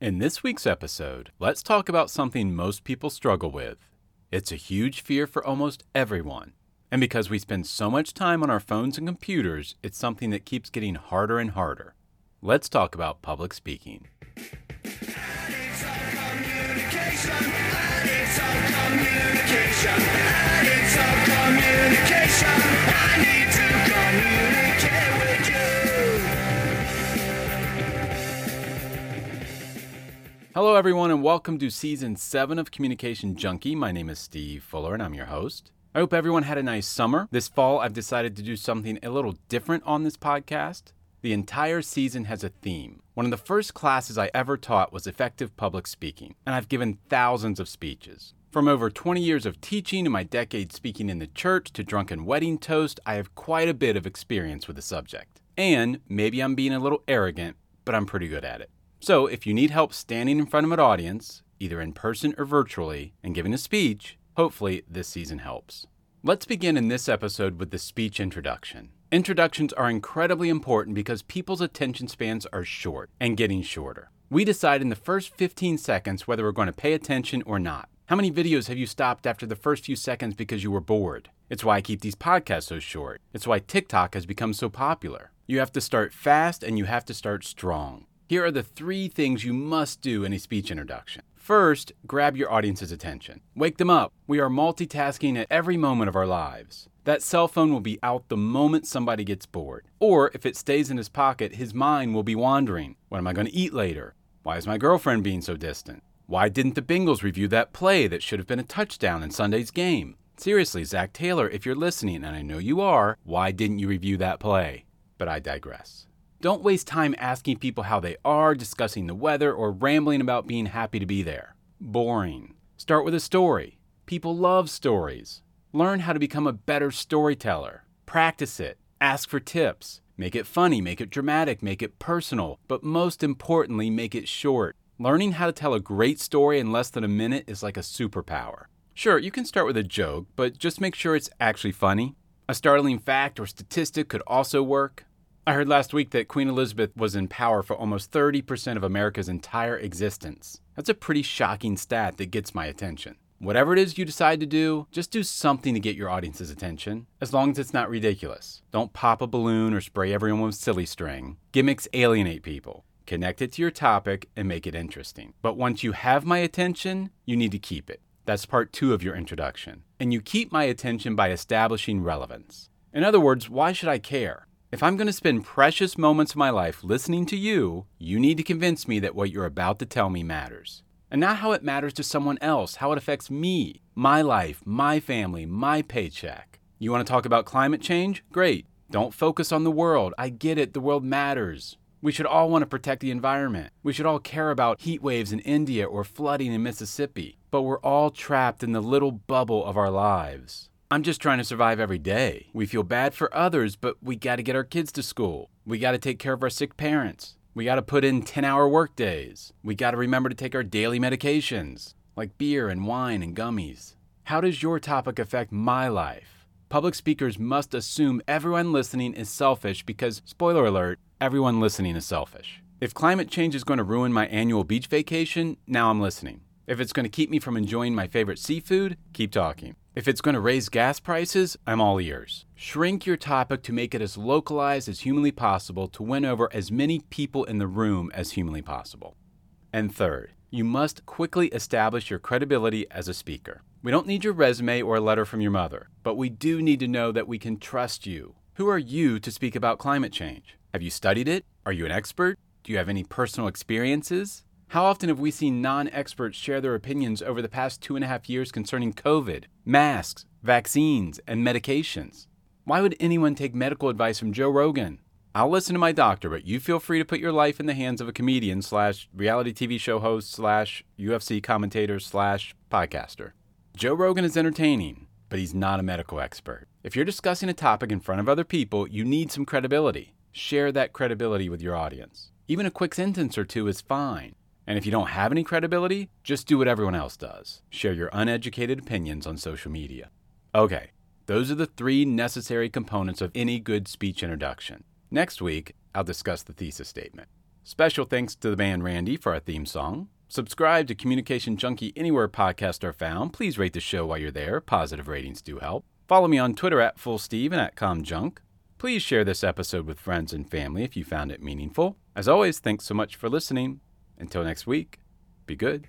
In this week's episode, let's talk about something most people struggle with. It's a huge fear for almost everyone. And because we spend so much time on our phones and computers, it's something that keeps getting harder and harder. Let's talk about public speaking. Hello, everyone, and welcome to season seven of Communication Junkie. My name is Steve Fuller, and I'm your host. I hope everyone had a nice summer. This fall, I've decided to do something a little different on this podcast. The entire season has a theme. One of the first classes I ever taught was effective public speaking, and I've given thousands of speeches. From over 20 years of teaching and my decade speaking in the church to drunken wedding toast, I have quite a bit of experience with the subject. And maybe I'm being a little arrogant, but I'm pretty good at it. So, if you need help standing in front of an audience, either in person or virtually, and giving a speech, hopefully this season helps. Let's begin in this episode with the speech introduction. Introductions are incredibly important because people's attention spans are short and getting shorter. We decide in the first 15 seconds whether we're going to pay attention or not. How many videos have you stopped after the first few seconds because you were bored? It's why I keep these podcasts so short. It's why TikTok has become so popular. You have to start fast and you have to start strong. Here are the three things you must do in a speech introduction. First, grab your audience's attention. Wake them up. We are multitasking at every moment of our lives. That cell phone will be out the moment somebody gets bored. Or if it stays in his pocket, his mind will be wandering. What am I going to eat later? Why is my girlfriend being so distant? Why didn't the Bengals review that play that should have been a touchdown in Sunday's game? Seriously, Zac Taylor, if you're listening, and I know you are, why didn't you review that play? But I digress. Don't waste time asking people how they are, discussing the weather, or rambling about being happy to be there. Boring. Start with a story. People love stories. Learn how to become a better storyteller. Practice it. Ask for tips. Make it funny, make it dramatic, make it personal, but most importantly, make it short. Learning how to tell a great story in less than a minute is like a superpower. Sure, you can start with a joke, but just make sure it's actually funny. A startling fact or statistic could also work. I heard last week that Queen Elizabeth was in power for almost 30% of America's entire existence. That's a pretty shocking stat that gets my attention. Whatever it is you decide to do, just do something to get your audience's attention, as long as it's not ridiculous. Don't pop a balloon or spray everyone with silly string. Gimmicks alienate people. Connect it to your topic and make it interesting. But once you have my attention, you need to keep it. That's part two of your introduction. And you keep my attention by establishing relevance. In other words, why should I care? If I'm going to spend precious moments of my life listening to you, you need to convince me that what you're about to tell me matters. And not how it matters to someone else, how it affects me, my life, my family, my paycheck. You want to talk about climate change? Great. Don't focus on the world. I get it, the world matters. We should all want to protect the environment. We should all care about heat waves in India or flooding in Mississippi. But we're all trapped in the little bubble of our lives. I'm just trying to survive every day. We feel bad for others, but we got to get our kids to school. We got to take care of our sick parents. We got to put in 10 hour work days. We got to remember to take our daily medications, like beer and wine and gummies. How does your topic affect my life? Public speakers must assume everyone listening is selfish because, spoiler alert, everyone listening is selfish. If climate change is going to ruin my annual beach vacation, now I'm listening. If it's going to keep me from enjoying my favorite seafood, keep talking. If it's going to raise gas prices, I'm all ears. Shrink your topic to make it as localized as humanly possible to win over as many people in the room as humanly possible. And third, you must quickly establish your credibility as a speaker. We don't need your resume or a letter from your mother, but we do need to know that we can trust you. Who are you to speak about climate change? Have you studied it? Are you an expert? Do you have any personal experiences? How often have we seen non experts share their opinions over the past two and a half years concerning COVID, masks, vaccines, and medications? Why would anyone take medical advice from Joe Rogan? I'll listen to my doctor, but you feel free to put your life in the hands of a comedian slash reality TV show host slash UFC commentator slash podcaster. Joe Rogan is entertaining, but he's not a medical expert. If you're discussing a topic in front of other people, you need some credibility. Share that credibility with your audience. Even a quick sentence or two is fine. And if you don't have any credibility, just do what everyone else does share your uneducated opinions on social media. Okay, those are the three necessary components of any good speech introduction. Next week, I'll discuss the thesis statement. Special thanks to the band Randy for our theme song. Subscribe to Communication Junkie anywhere podcasts are found. Please rate the show while you're there. Positive ratings do help. Follow me on Twitter at FullSteve and at ComJunk. Please share this episode with friends and family if you found it meaningful. As always, thanks so much for listening. Until next week, be good.